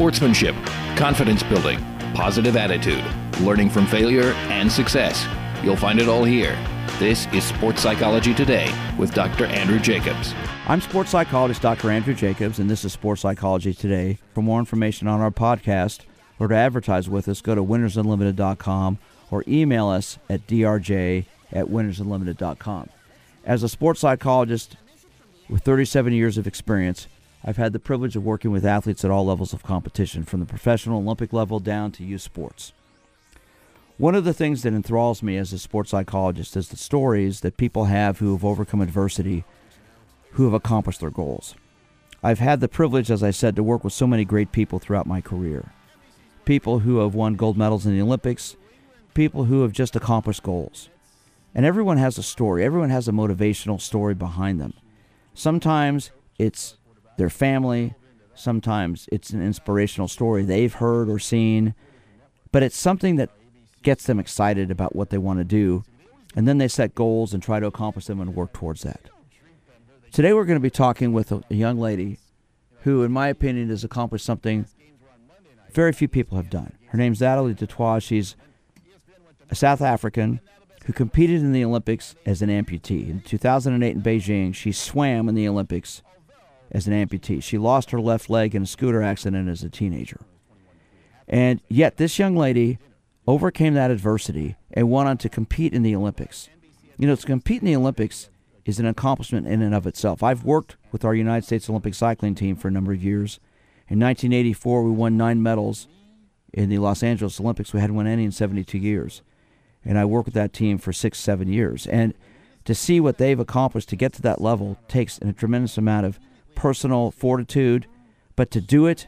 sportsmanship, confidence building, positive attitude, learning from failure and success. You'll find it all here. This is Sports Psychology Today with Dr. Andrew Jacobs. I'm sports psychologist Dr. Andrew Jacobs, and this is Sports Psychology Today. For more information on our podcast or to advertise with us, go to winnersunlimited.com or email us at drj at winnersunlimited.com. As a sports psychologist with 37 years of experience, I've had the privilege of working with athletes at all levels of competition, from the professional Olympic level down to youth sports. One of the things that enthralls me as a sports psychologist is the stories that people have who have overcome adversity, who have accomplished their goals. I've had the privilege, as I said, to work with so many great people throughout my career. People who have won gold medals in the Olympics, people who have just accomplished goals. And everyone has a story, everyone has a motivational story behind them. Sometimes it's their family, sometimes it's an inspirational story they've heard or seen, but it's something that gets them excited about what they want to do. And then they set goals and try to accomplish them and work towards that. Today we're going to be talking with a, young lady who, in my opinion, has accomplished something very few people have done. Her name's Natalie Du Toit. She's a South African who competed in the Olympics as an amputee. In 2008 in Beijing, she swam in the Olympics as an amputee. She lost her left leg in a scooter accident as a teenager. And yet, this young lady overcame that adversity and went on to compete in the Olympics. You know, to compete in the Olympics is an accomplishment in and of itself. I've worked with our United States Olympic cycling team for a number of years. In 1984, we won nine medals in the Los Angeles Olympics. We hadn't won any in 72 years. And I worked with that team for six, seven years. And to see what they've accomplished to get to that level takes a tremendous amount of personal fortitude, but to do it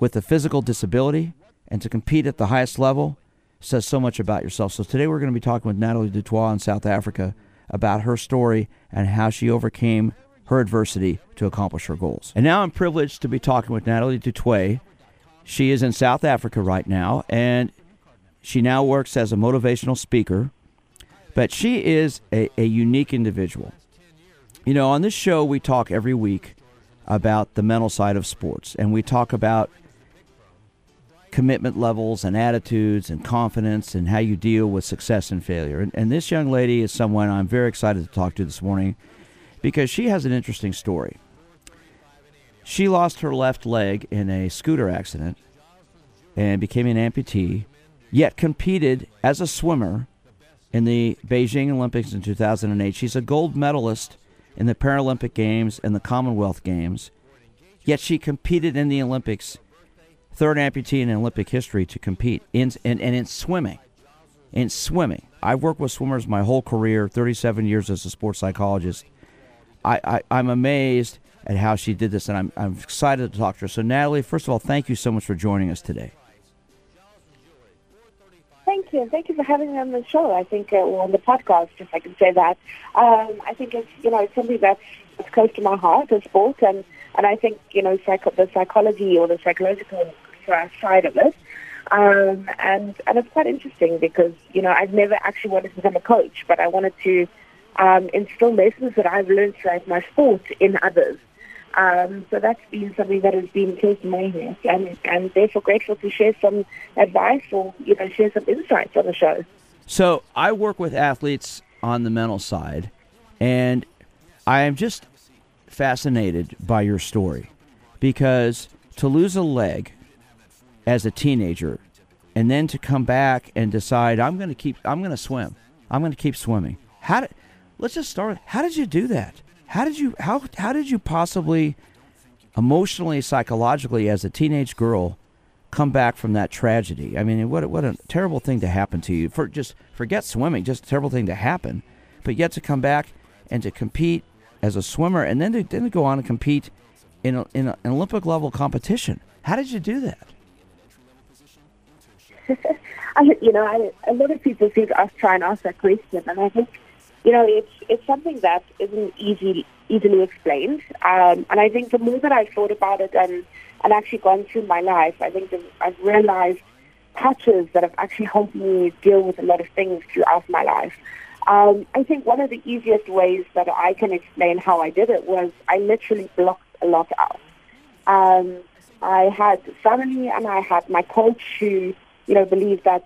with a physical disability and to compete at the highest level says so much about yourself. So today we're going to be talking with Natalie Du Toit in South Africa about her story and how she overcame her adversity to accomplish her goals. And now I'm privileged to be talking with Natalie Du Toit. She is in South Africa right now, and she now works as a motivational speaker. But she is a, a unique individual. You know, on this show, we talk every week about the mental side of sports, and we talk about commitment levels and attitudes and confidence and how you deal with success and failure. And, and, this young lady is someone I'm very excited to talk to this morning because she has an interesting story. She lost her left leg in a scooter accident and became an amputee, yet competed as a swimmer in the Beijing Olympics in 2008. She's a gold medalist in the Paralympic Games and the Commonwealth Games, yet she competed in the Olympics third amputee in Olympic history to compete in and, and in swimming. In swimming, I've worked with swimmers my whole career, 37 years as a sports psychologist. I, I I'm amazed at how she did this, and I'm I'm excited to talk to her. So, Natalie, first of all, thank you so much for joining us today. Thank you. Thank you for having me on the show. I think, uh, on the podcast, if I can say that. Um, I think it's, you know, it's something that's, that's close to my heart, a sport, and, and I think, you know, the psychology or the psychological side of it. Um, and, and it's quite interesting because, you know, I've never actually wanted to become a coach, but I wanted to um, instill lessons that I've learned throughout my sport in others. Um, so that's been something that has been close to my heart, and, and therefore grateful to share some advice or you know share some insights on the show. So I work with athletes on the mental side, and I am just fascinated by your story because to lose a leg as a teenager and then to come back and decide I'm going to keep I'm going to swim. I'm going to keep swimming. How did Let's just start. How did you do that? How did you how how did you possibly emotionally psychologically as a teenage girl come back from that tragedy? I mean, what what a terrible thing to happen to you. For just forget swimming, just a terrible thing to happen. But yet to come back and to compete as a swimmer and then to then to go on and compete in a, in a, an Olympic level competition. How did you do that? I, you know, I, a lot of people think ask, try and ask that question, and I think, you know, it's it's something that isn't easy easily explained. Um, and I think the more that I've thought about it and and actually gone through my life, I think I've realized patches that have actually helped me deal with a lot of things throughout my life. Um, I think one of the easiest ways that I can explain how I did it was I literally blocked a lot out. Um, I had family and I had my coach who, you know, believed that,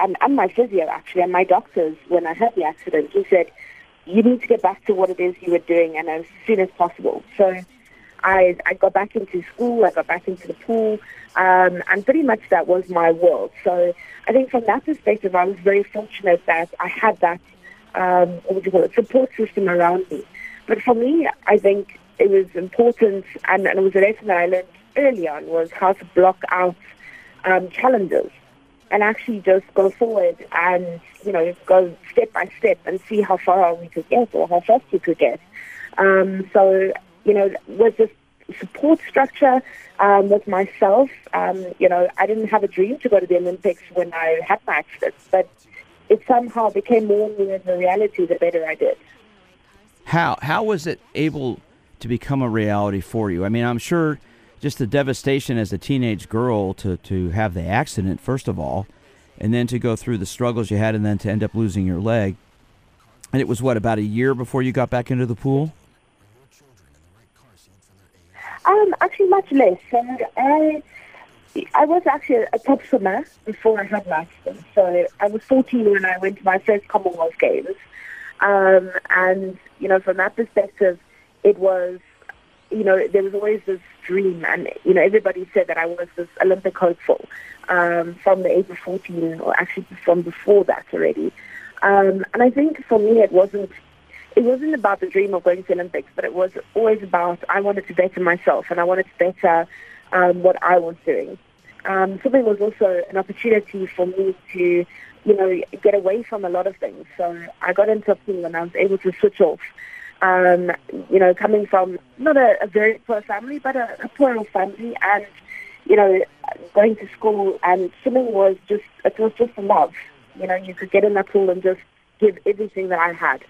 and, and my physio actually, and my doctors when I had the accident, who said, you need to get back to what it is you were doing and as soon as possible. So I, I got back into school, I got back into the pool, um, and pretty much that was my world. So I think from that perspective, I was very fortunate that I had that, um, what would you call it, support system around me. But for me, I think it was important, and, and it was a lesson that I learned early on, was how to block out um, challenges and actually just go forward and, you know, go step by step and see how far we could get or how fast we could get. Um, so you know, with this support structure um, with myself, um, you know, I didn't have a dream to go to the Olympics when I had my accident, but it somehow became more and more a reality the better I did. How how was it able to become a reality for you? I mean, I'm sure just the devastation as a teenage girl to to have the accident first of all, and then to go through the struggles you had, and then to end up losing your leg. And it was what about a year before you got back into the pool? Um, actually, much less. So I, I was actually a top swimmer before I had my accident. So I was 14 when I went to my first Commonwealth Games. Um, and, you know, from that perspective, it was, you know, there was always this dream. And, you know, everybody said that I was this Olympic hopeful um, from the age of 14, or actually from before that already. Um, and I think for me, it wasn't it wasn't about the dream of going to the Olympics, but it was always about I wanted to better myself and I wanted to better um, what I was doing. Um, was also an opportunity for me to, you know, get away from a lot of things. So I got into a pool and I was able to switch off. Um, you know, coming from not a, a very poor family, but a, a poor family, and you know, going to school and swimming was just it was just love. You know, you could get in that pool and just give everything that I had.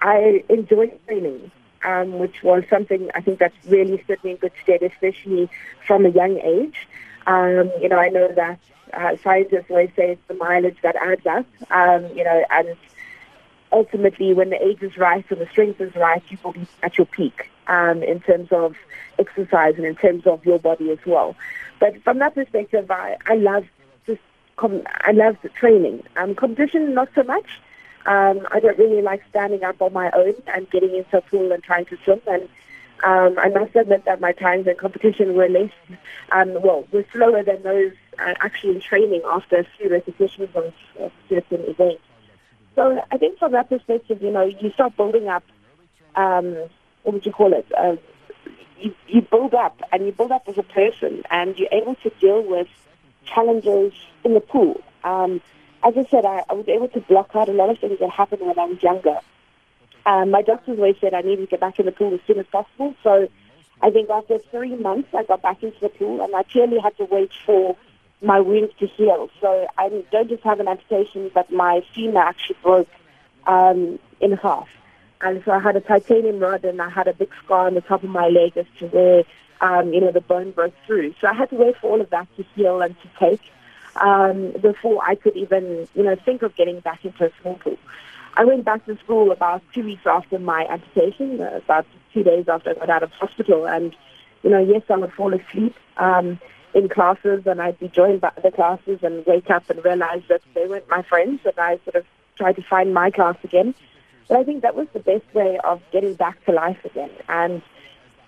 I enjoyed swimming, um, which was something I think that really stood me in good stead, especially from a young age. Um, you know, I know that uh, scientists always say it's the mileage that adds up, um, you know, and ultimately when the age is right and the strength is right, you will be at your peak um, in terms of exercise and in terms of your body as well. But from that perspective, I, I love just com- I love the training. Um, competition, not so much. Um, I don't really like standing up on my own and getting into a pool and trying to swim. And um, I must admit that my times in competition were less, um, well, were slower than those uh, actually in training after a few repetitions of, of certain events. So I think from that perspective, you know, you start building up, um, what would you call it? Uh, you, you build up and you build up as a person and you're able to deal with challenges in the pool. Um, as I said, I, I was able to block out a lot of things that happened when I was younger. Um, my doctors always said I needed to get back in the pool as soon as possible. So I think after three months, I got back into the pool, and I clearly had to wait for my wound to heal. So I don't just have an amputation, but my femur actually broke um, in half. And so I had a titanium rod, and I had a big scar on the top of my leg as to where, um, you know, the bone broke through. So I had to wait for all of that to heal and to take um, before I could even, you know, think of getting back into a swim pool. I went back to school about two weeks after my amputation, about two days after I got out of hospital. And, you know, yes, I would fall asleep um, in classes and I'd be joined by other classes and wake up and realize that they weren't my friends and I sort of tried to find my class again. But I think that was the best way of getting back to life again. And,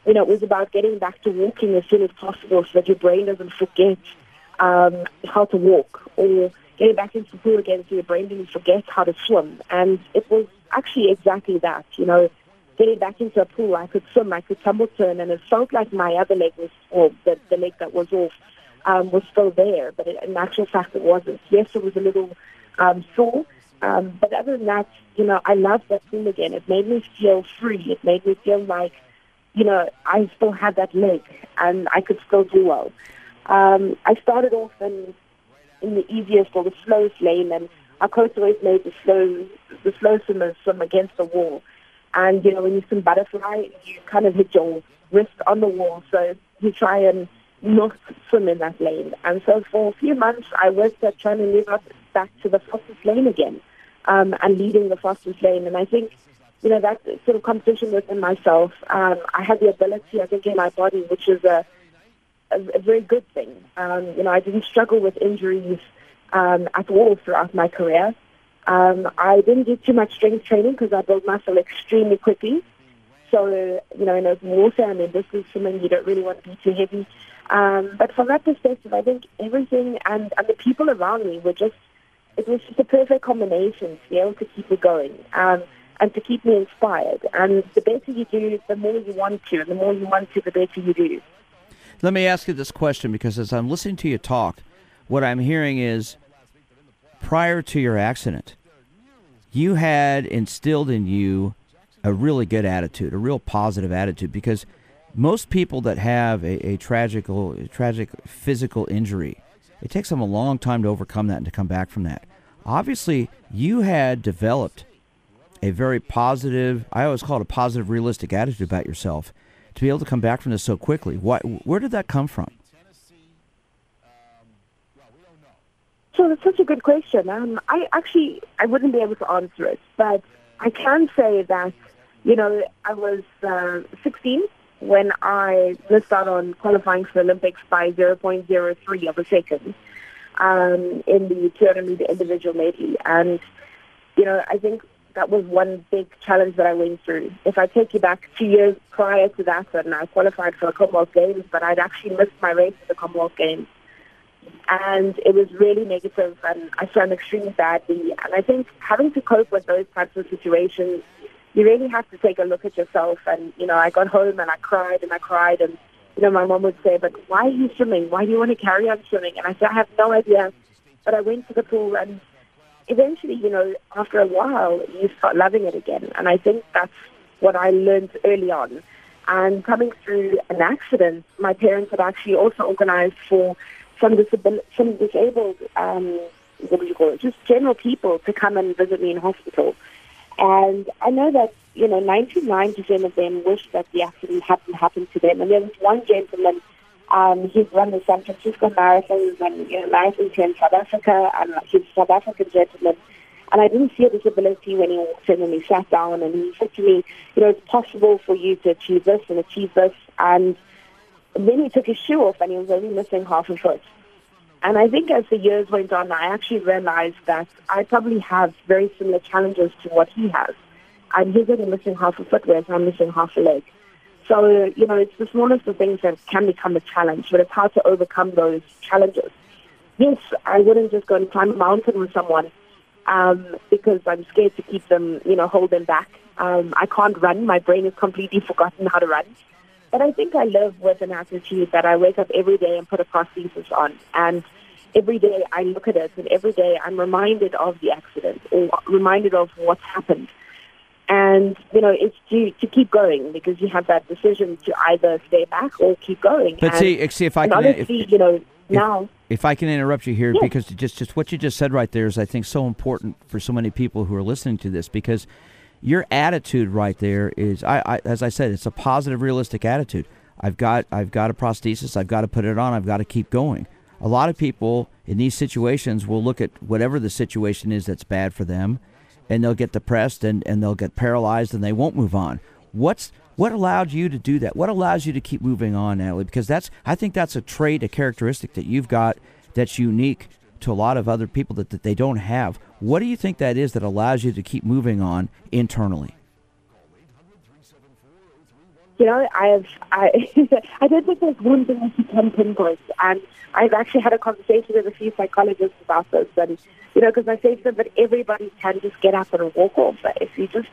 you know, it was about getting back to walking as soon as possible so that your brain doesn't forget um, how to walk or getting back into the pool again so your brain didn't forget how to swim. And it was actually exactly that, you know, getting back into a pool, I could swim, I could tumble turn, and it felt like my other leg was, or the, the leg that was off, um, was still there, but it, in actual fact it wasn't. Yes, it was a little um, sore, um, but other than that, you know, I loved that pool again. It made me feel free. It made me feel like, you know, I still had that leg and I could still do well. Um, I started off in in the easiest or the slowest lane, and our coach always made the slow the slow swimmers swim against the wall. And you know, when you swim butterfly, you kind of hit your wrist on the wall, so you try and not swim in that lane. And so for a few months, I worked at trying to live up back to the fastest lane again, um, and leading the fastest lane. And I think you know, that sort of competition within myself. Um, I had the ability, I think, in my body, which is a a, a very good thing. Um, you know, I didn't struggle with injuries um, at all throughout my career. Um, I didn't do too much strength training because I built muscle extremely quickly. So, you know, in open water and in distance swimming, you don't really want to be too heavy. Um, but from that perspective, I think everything and, and the people around me were just, it was just a perfect combination to be able to keep me going um, and to keep me inspired. And the better you do, the more you want to, and the more you want to, the better you do. Let me ask you this question because as I'm listening to you talk, what I'm hearing is prior to your accident, you had instilled in you a really good attitude, a real positive attitude, because most people that have a, a tragical, a tragic physical injury, it takes them a long time to overcome that and to come back from that. Obviously, you had developed a very positive, I always call it a positive, realistic attitude about yourself to be able to come back from this so quickly. Why, where did that come from? That's such a good question. Um, I actually I wouldn't be able to answer it, but I can say that you know I was uh, 16 when I missed out on qualifying for the Olympics by 0.03 of a second um, in the 200 meter individual medley, and you know I think that was one big challenge that I went through. If I take you back two years prior to that, and I qualified for the Commonwealth Games, but I'd actually missed my race at the Commonwealth Games and it was really negative and I swam extremely badly. And I think having to cope with those types of situations, you really have to take a look at yourself. And, you know, I got home and I cried and I cried and, you know, my mom would say, but why are you swimming? Why do you want to carry on swimming? And I said, I have no idea. But I went to the pool and eventually, you know, after a while, you start loving it again. And I think that's what I learned early on. And coming through an accident, my parents had actually also organized for some disabil- some disabled, um, what do you call it, just general people to come and visit me in hospital. And I know that, you know, 99% of them wish that the accident hadn't happened to them. And there was one gentleman, um, he's run the San Francisco Marathons and, you know, marathons here in South Africa, and he's a South African gentleman. And I didn't see a disability when he walked in and he sat down and he said to me, you know, it's possible for you to achieve this and achieve this. And then he took his shoe off and he was only missing half a foot. And I think as the years went on, I actually realized that I probably have very similar challenges to what he has. And he's only missing half a foot, whereas I'm missing half a leg. So, you know, it's the smallest of the things that can become a challenge, but it's hard to overcome those challenges. Yes, I wouldn't just go and climb a mountain with someone um, because I'm scared to keep them, you know, hold them back. Um, I can't run. My brain has completely forgotten how to run. But I think I live with an attitude that I wake up every day and put a prosthesis on. And every day I look at it and every day I'm reminded of the accident or reminded of what's happened. And, you know, it's to, to keep going because you have that decision to either stay back or keep going. But and, see, see, if I can, honestly, if, you know, if, now. If I can interrupt you here, yes. because just, just what you just said right there is, I think, so important for so many people who are listening to this because – your attitude right there is I, I, as I said, it's a positive, realistic attitude. I've got I've got a prosthesis. I've got to put it on. I've got to keep going. A lot of people in these situations will look at whatever the situation is that's bad for them, and they'll get depressed and, and they'll get paralyzed and they won't move on. What's what allowed you to do that? What allows you to keep moving on, Natalie? Because that's I think that's a trait, a characteristic that you've got that's unique to a lot of other people that, that they don't have. What do you think that is that allows you to keep moving on internally? You know, I have I I don't think there's one thing that you can pinpoint, and I've actually had a conversation with a few psychologists about this, and you know, because I say to them that everybody can just get up and walk off but if you just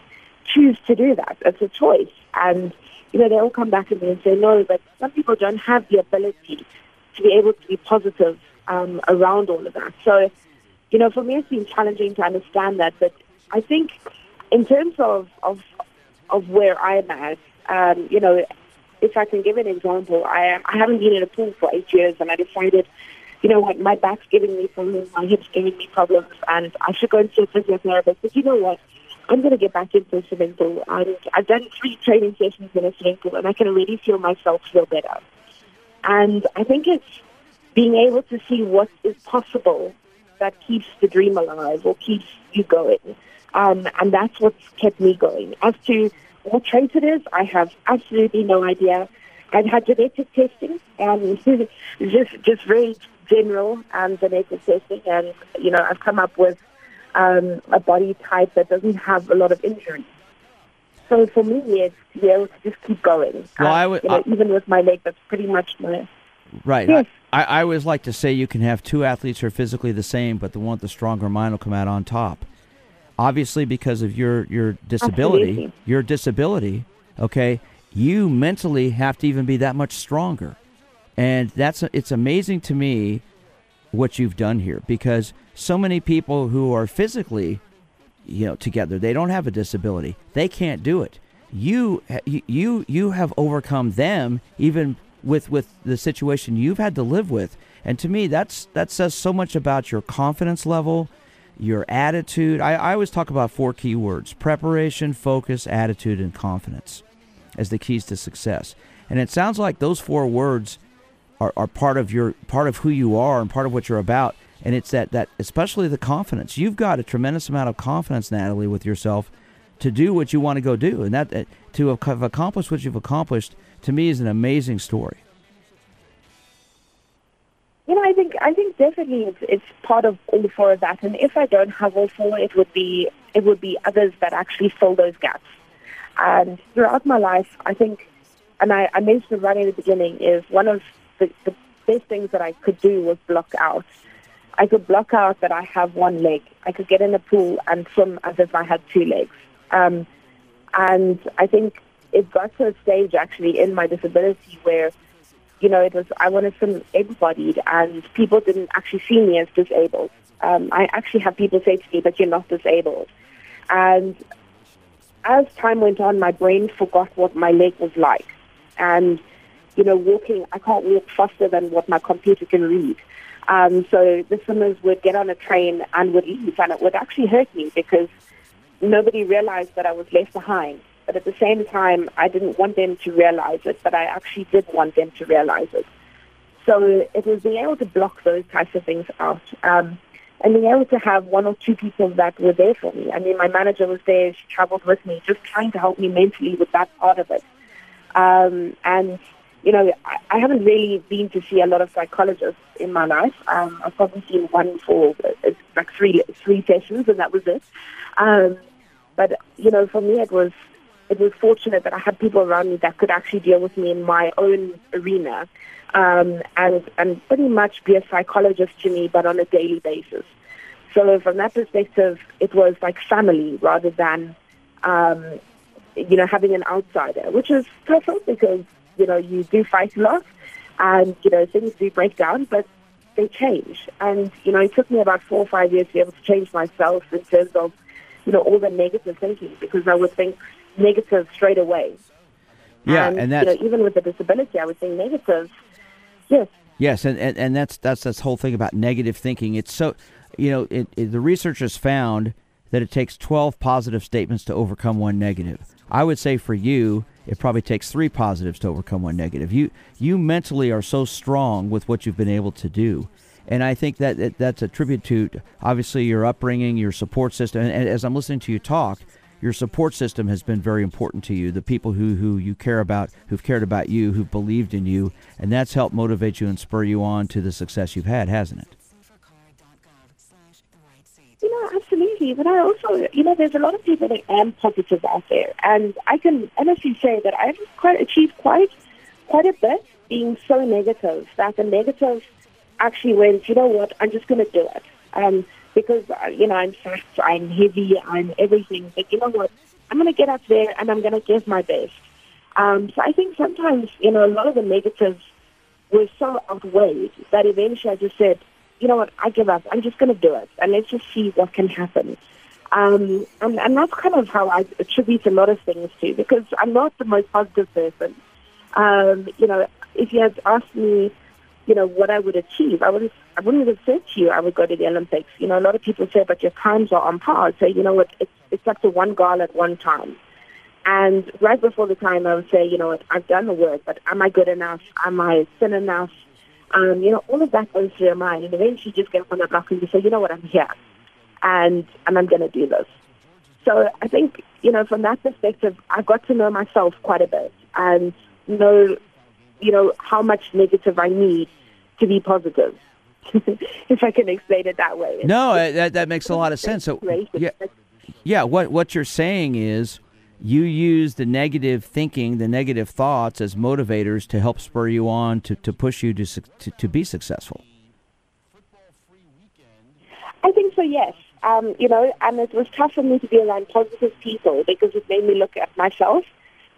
choose to do that. It's a choice, and you know, they all come back to me and say no, but some people don't have the ability to be able to be positive um, around all of that. So, you know, for me, it's been challenging to understand that. But I think, in terms of of of where I'm at, um, you know, if I can give an example, I I haven't been in a pool for eight years, and I decided, you know what, my back's giving me problems, my hip's giving me problems, and I should go and see a physiotherapist. But you know what? I'm going to get back into swimming pool. And I've done three training sessions in a swimming pool, and I can already feel myself feel better. And I think it's being able to see what is possible that keeps the dream alive or keeps you going. Um, and that's what's kept me going. As to what trait it is, I have absolutely no idea. I've had genetic testing, and just just very general um, genetic testing, and you know I've come up with um, a body type that doesn't have a lot of injury. So for me, it's to be able to just keep going. Well, um, I would, you know, I, even with my leg, that's pretty much my right. Yes. I, I always like to say you can have two athletes who are physically the same, but the one with the stronger mind will come out on top. Obviously, because of your your disability, Absolutely. your disability, okay, you mentally have to even be that much stronger, and that's it's amazing to me what you've done here because so many people who are physically you know together they don't have a disability they can't do it you you you have overcome them even with with the situation you've had to live with. And to me that's that says so much about your confidence level your attitude. I, I always talk about four key words preparation focus attitude and confidence as the keys to success. And it sounds like those four words are, are part of your part of who you are and part of what you're about. And it's that that especially the confidence. You've got a tremendous amount of confidence natalie with yourself to do what you want to go do. And that to have accomplished what you've accomplished to me is an amazing story You know, I think I think definitely it's, it's part of all four of that. And if I don't have all four, it would be it would be others that actually fill those gaps. And throughout my life, I think, and I, I mentioned right at the beginning, is one of the, the best things that I could do was block out. I could block out that I have one leg. I could get in a pool and swim as if I had two legs. Um, and I think it got to a stage actually in my disability where you know, it was I wanted some able-bodied, and people didn't actually see me as disabled. Um, I actually have people say to me, "But you're not disabled." And as time went on, my brain forgot what my leg was like, and you know, walking, I can't walk faster than what my computer can read. Um, so the swimmers would get on a train and would leave, and it would actually hurt me because nobody realized that I was left behind. But at the same time, I didn't want them to realize it, but I actually did want them to realize it. So it was being able to block those types of things out. Um, and being able to have one or two people that were there for me. I mean, my manager was there; she traveled with me, just trying to help me mentally with that part of it. Um, and you know, I, I haven't really been to see a lot of psychologists in my life. Um, I've probably seen one for uh, like three three sessions, and that was it. Um, but you know, for me, it was it was fortunate that I had people around me that could actually deal with me in my own arena, um, and and pretty much be a psychologist to me, but on a daily basis. So from that perspective, it was like family rather than, um, you know, having an outsider, which is perfect because you know you do fight a lot, and you know things do break down, but they change. And you know, it took me about four or five years to be able to change myself in terms of, you know, all the negative thinking because I would think negative straight away. yeah and, and that's you know, even with a disability, I would think negative. Yes, Yes, and, and, and that's that's this whole thing about negative thinking. It's so, you know, it, it, the researchers found that it takes 12 positive statements to overcome one negative. I would say for you, it probably takes three positives to overcome one negative. You you mentally are so strong with what you've been able to do, and I think that, that that's a tribute to obviously your upbringing, your support system. And, and as I'm listening to you talk, your support system has been very important to you. The people who, who you care about, who've cared about you, who've believed in you, and that's helped motivate you and spur you on to the success you've had, hasn't it? you know, absolutely. But I also, you know, there's a lot of people that am positive out there, and I can honestly say that I've quite achieved quite quite a bit being so negative that the negative actually went, you know what, I'm just going to do it. Um, because, uh, you know, I'm fat, I'm heavy, I'm everything. But you know what, I'm going to get up there and I'm going to give my best. Um, so I think sometimes, you know, a lot of the negatives were so outweighed that eventually I just said, you know what, I give up. I'm just going to do it. And let's just see what can happen. Um, and, and that's kind of how I attribute a lot of things to, because I'm not the most positive person. Um, you know, if you had asked me, you know, what I would achieve, I would I wouldn't have said to you I would go to the Olympics. You know, a lot of people say, but your times are on par. Say, you know what, it's it's up to one goal at one time. And right before the time, I would say, you know what, I've done the work, but am I good enough? Am I thin enough? Um, you know, all of that goes through your mind, and eventually you just get on the block and you say, you know what, I'm here, and and I'm going to do this. So I think, you know, from that perspective, I got to know myself quite a bit and know you know, how much negative I need to be positive. if I can explain it that way. No, uh, that that makes a lot of sense. So yeah, yeah. What what you're saying is you use the negative thinking, the negative thoughts as motivators to help spur you on to, to push you to, to to be successful. I think so. Yes. Um, you know, and it was tough for me to be around positive people because it made me look at myself,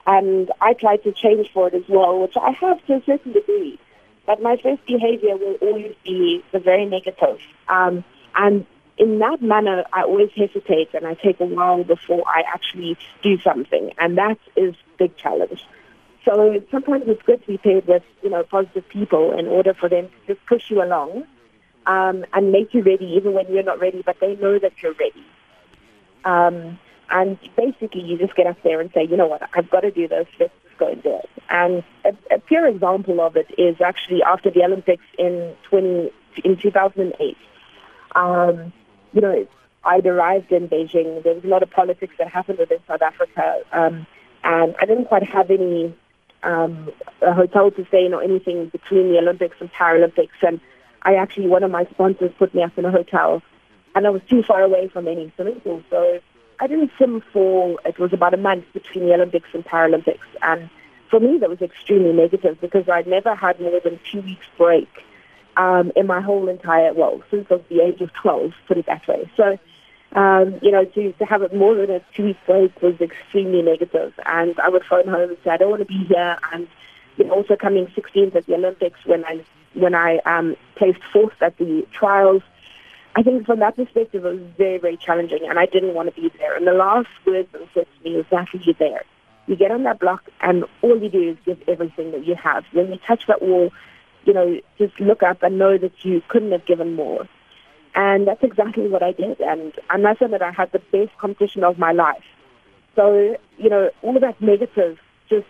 and I tried to change for it as well, which I have to a certain degree. But my first behavior will always be the very negative. Um, and in that manner, I always hesitate and I take a while before I actually do something. And that is big challenge. So sometimes it's good to be paired with, you know, positive people in order for them to just push you along um, and make you ready even when you're not ready, but they know that you're ready. Um, and basically, you just get up there and say, you know what, I've got to do this. Let's just go and do it. And a, a pure example of it is actually after the Olympics in 20 in 2008. Um, you know, I'd arrived in Beijing. There was a lot of politics that happened within South Africa, um, and I didn't quite have any um, a hotel to stay in or anything between the Olympics and Paralympics. And I actually, one of my sponsors put me up in a hotel, and I was too far away from any swimming pool, so I didn't swim for, it was about a month between the Olympics and Paralympics. And for me, that was extremely negative because I'd never had more than two weeks break um, in my whole entire, well, since I was the age of 12, put it that way. So, um, you know, to, to have it more than a two-week break was extremely negative. And I would phone home and say, I don't want to be here. And you know, also coming 16th at the Olympics when I, when I um, placed fourth at the trials, I think from that perspective, it was very, very challenging, and I didn't want to be there. And the last words that said to me was, "Exactly, you're there. You get on that block, and all you do is give everything that you have. When you touch that wall, you know, just look up and know that you couldn't have given more." And that's exactly what I did. And I must admit, I had the best competition of my life. So, you know, all of that negative just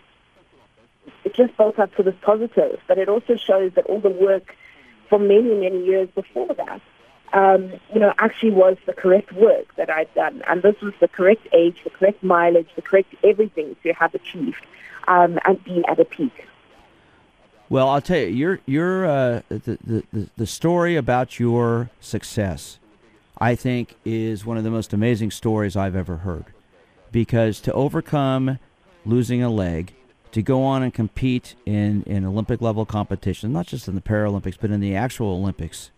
it just built up to this positive. But it also shows that all the work for many, many years before that um, you know, actually was the correct work that I'd done. And this was the correct age, the correct mileage, the correct everything to have achieved um, and be at a peak. Well, I'll tell you, your your uh, the, the the story about your success, I think, is one of the most amazing stories I've ever heard. Because to overcome losing a leg, to go on and compete in in Olympic level competition, not just in the Paralympics, but in the actual Olympics,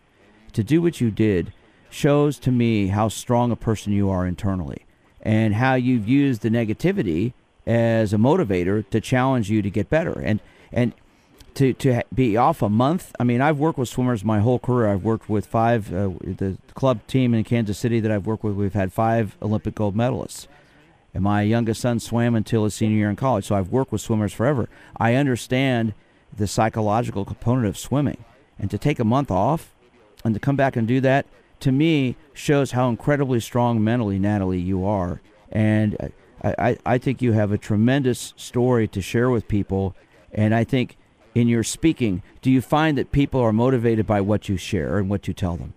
to do what you did shows to me how strong a person you are internally and how you've used the negativity as a motivator to challenge you to get better. And and to to be off a month i mean i've worked with swimmers my whole career. I've worked with five uh, the club team in kansas city that i've worked with we've had five olympic gold medalists. And my youngest son swam until his senior year in college so i've worked with swimmers forever. I understand the psychological component of swimming. And to take a month off and to come back and do that to me shows how incredibly strong mentally, Natalie, you are. And I, I, I think you have a tremendous story to share with people. And I think in your speaking, do you find that people are motivated by what you share and what you tell them?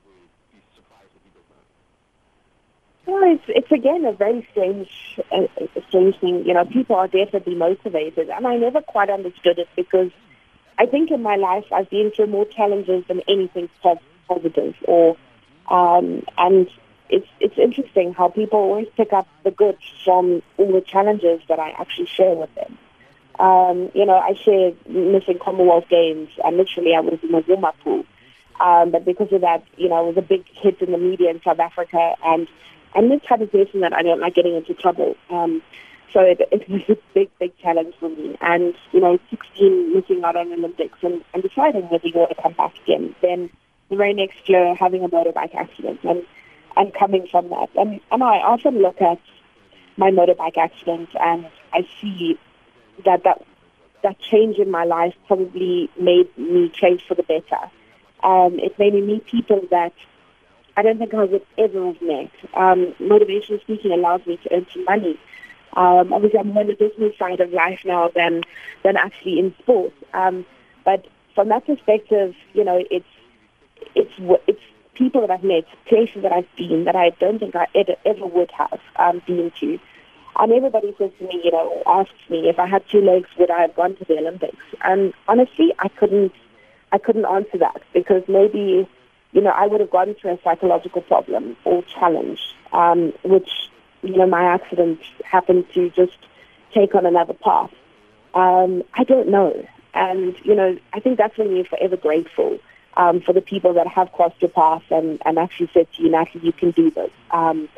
Well, it's, it's again a very strange, a, a strange thing. You know, people are definitely motivated, and I never quite understood it because I think in my life I've been through more challenges than anything possible positive or um, and it's it's interesting how people always pick up the good from all the challenges that I actually share with them. Um, you know, I shared missing Commonwealth Games, and literally I was in a warm-up pool. Um, but because of that, you know, it was a big hit in the media in South Africa, and I'm this type of person that I don't like getting into trouble. Um, so it, it was a big, big challenge for me. And, you know, 16 missing out on Olympics and, and deciding whether you want to come back again, then the very next year having a motorbike accident and, and coming from that. And, and I often look at my motorbike accident and I see that that, that change in my life probably made me change for the better. Um, it made me meet people that I don't think I would ever have met. Um, motivation speaking allows me to earn some money. Um, obviously, I'm more in the business side of life now than than actually in sports. Um, but from that perspective, you know, it's it's it's people that I've met, places that I've been that I don't think I ever, ever would have um, been to. And everybody says to me, you know, asks me if I had two legs, would I have gone to the Olympics? And honestly, I couldn't, I couldn't answer that because maybe, you know, I would have gone through a psychological problem or challenge, um, which, you know, my accident happened to just take on another path. Um, I don't know. And, you know, I think that's when you're forever grateful um, for the people that have crossed your path and, and actually said to you, Natalie, you can do this. Um,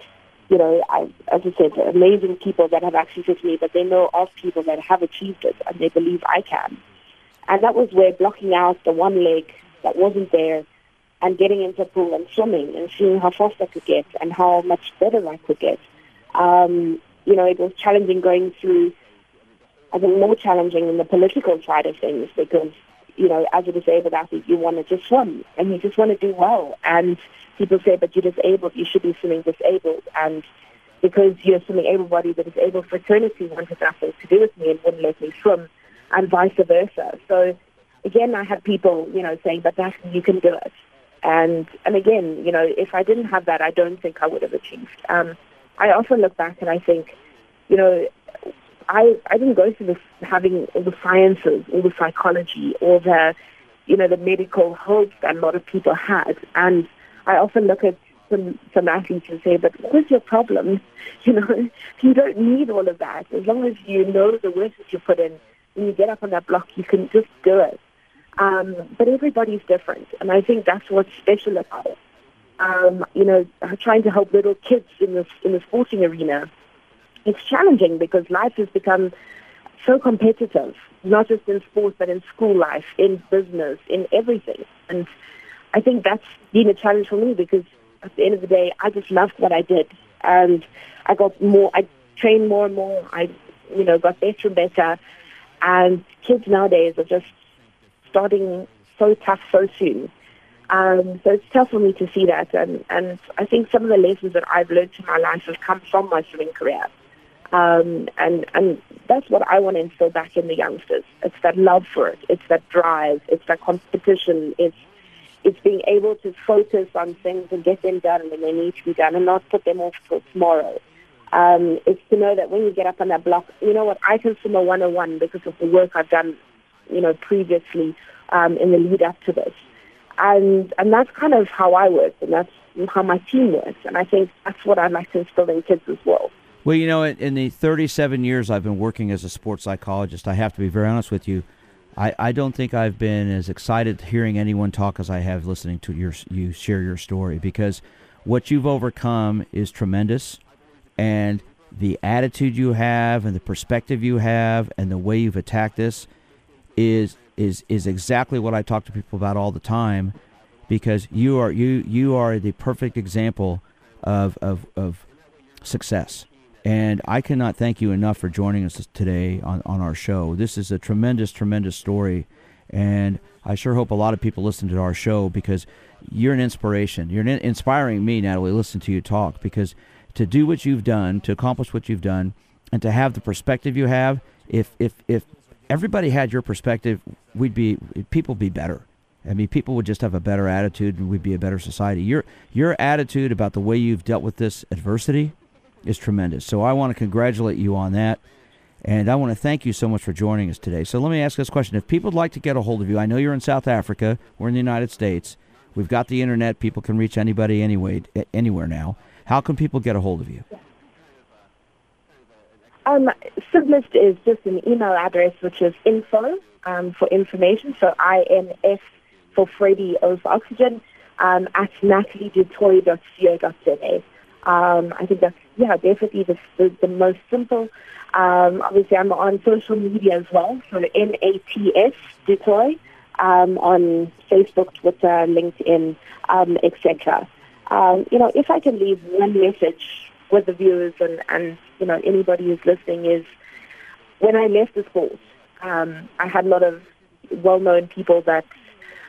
you know, I, as I said, amazing people that have actually said to me that they know of people that have achieved it and they believe I can. And that was where blocking out the one leg that wasn't there and getting into the pool and swimming and seeing how fast I could get and how much better I could get. Um, you know, it was challenging going through, I think more challenging in the political side of things because, you know, as a disabled athlete, you want to just swim and you just want to do well. And people say, but you're disabled, you should be swimming disabled. And because you're swimming able-bodied, the disabled fraternity wanted nothing to do with me and wouldn't let me swim, and vice versa. So again, I had people, you know, saying, but Daphne, you can do it. And and again, you know, if I didn't have that, I don't think I would have achieved. Um, I often look back and I think, you know, I I didn't go through this having all the sciences, all the psychology, all the, you know, the medical hopes that a lot of people had, and I often look at some, some athletes and say, but what is your problem? You know, you don't need all of that. As long as you know the work that you put in, when you get up on that block, you can just do it. Um, but everybody's different, and I think that's what's special about it. Um, you know, trying to help little kids in the in the sporting arena, it's challenging because life has become so competitive, not just in sports, but in school life, in business, in everything. And I think that's been a challenge for me because at the end of the day, I just loved what I did, and I got more. I trained more and more. I, you know, got better and better. And kids nowadays are just starting so tough so soon. Um, so it's tough for me to see that, and and I think some of the lessons that I've learned in my life have come from my swimming career. Um, and and that's what I want to instill back in the youngsters. It's that love for it. It's that drive. It's that competition. It's it's being able to focus on things and get them done when they need to be done and not put them off till tomorrow. Um, it's to know that when you get up on that block, you know what, I can swim a 101 because of the work I've done, you know, previously um, in the lead up to this. And, and that's kind of how I work and that's how my team works. And I think that's what I'd like to instill in kids as well. Well, you know, in the 37 years I've been working as a sports psychologist, I have to be very honest with you. I, I don't think I've been as excited hearing anyone talk as I have listening to your you share your story because what you've overcome is tremendous and the attitude you have and the perspective you have and the way you've attacked this is is is exactly what I talk to people about all the time because you are you you are the perfect example of of, of success and I cannot thank you enough for joining us today on, on our show. This is a tremendous, tremendous story. And I sure hope a lot of people listen to our show because you're an inspiration. You're inspiring me, Natalie, listen to you talk because to do what you've done, to accomplish what you've done, and to have the perspective you have, if, if, if everybody had your perspective, we'd be, people be better. I mean, people would just have a better attitude and we'd be a better society. Your, your attitude about the way you've dealt with this adversity is tremendous. So I want to congratulate you on that. And I want to thank you so much for joining us today. So let me ask this question. If people would like to get a hold of you, I know you're in South Africa, we're in the United States. We've got the internet. People can reach anybody anyway, anywhere now. How can people get a hold of you? Um, simplest is just an email address, which is info um, for information. So INF for Freddie O for oxygen um, at nataliedutoit.co.za. Um, I think that's yeah, definitely the, the, the most simple. Um, obviously, I'm on social media as well, so N-A-T-S, Du Toit, um, on Facebook, Twitter, LinkedIn, um, etc. Um, you know, if I can leave one message with the viewers and, and you know anybody who's listening is, when I left the sport, um, I had a lot of well-known people that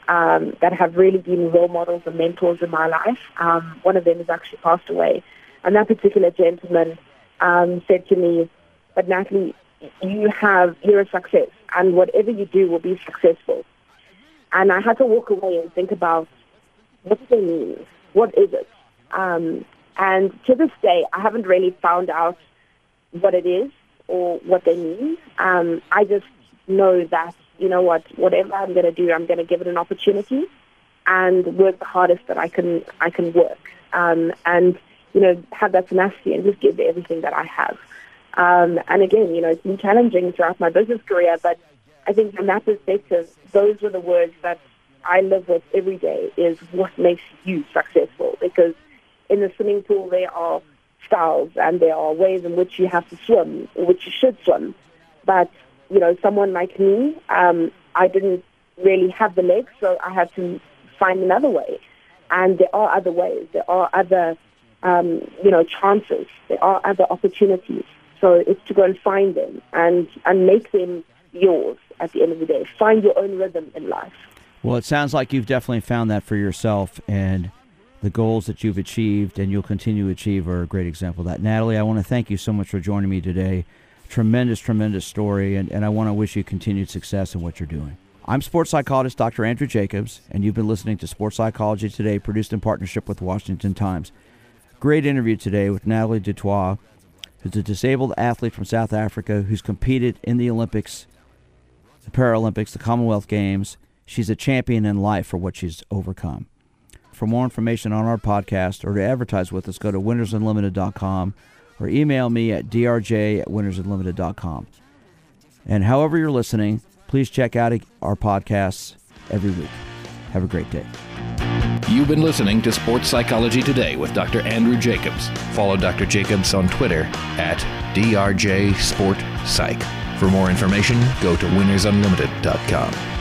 um, that have really been role models and mentors in my life. Um, one of them has actually passed away. And that particular gentleman um, said to me, but Natalie, you have, you're a success and whatever you do will be successful. And I had to walk away and think about what do they mean? What is it? Um, and to this day, I haven't really found out what it is or what they mean. Um, I just know that, you know what, whatever I'm going to do, I'm going to give it an opportunity and work the hardest that I can, I can work. Um, and, you know, have that tenacity and just give everything that I have. Um, and again, you know, it's been challenging throughout my business career, but I think from that perspective, those were the words that I live with every day is what makes you successful. Because in the swimming pool, there are styles and there are ways in which you have to swim, which you should swim. But, you know, someone like me, um, I didn't really have the legs, so I had to find another way. And there are other ways. There are other, um, you know, chances. There are other opportunities. So it's to go and find them and, and make them yours at the end of the day. Find your own rhythm in life. Well, it sounds like you've definitely found that for yourself, and the goals that you've achieved and you'll continue to achieve are a great example of that. Natalie, I want to thank you so much for joining me today. Tremendous, tremendous story, and, and I want to wish you continued success in what you're doing. I'm sports psychologist Dr. Andrew Jacobs, and you've been listening to Sports Psychology Today, produced in partnership with Washington Times. Great interview today with Natalie Du Toit, who's a disabled athlete from South Africa who's competed in the Olympics, the Paralympics, the Commonwealth Games. She's a champion in life for what she's overcome. For more information on our podcast or to advertise with us, go to winnersunlimited.com or email me at drj at winnersunlimited.com. And however you're listening, please check out our podcasts every week. Have a great day. You've been listening to Sports Psychology Today with Dr. Andrew Jacobs. Follow Dr. Jacobs on Twitter at drjsportpsych. For more information, go to winnersunlimited.com.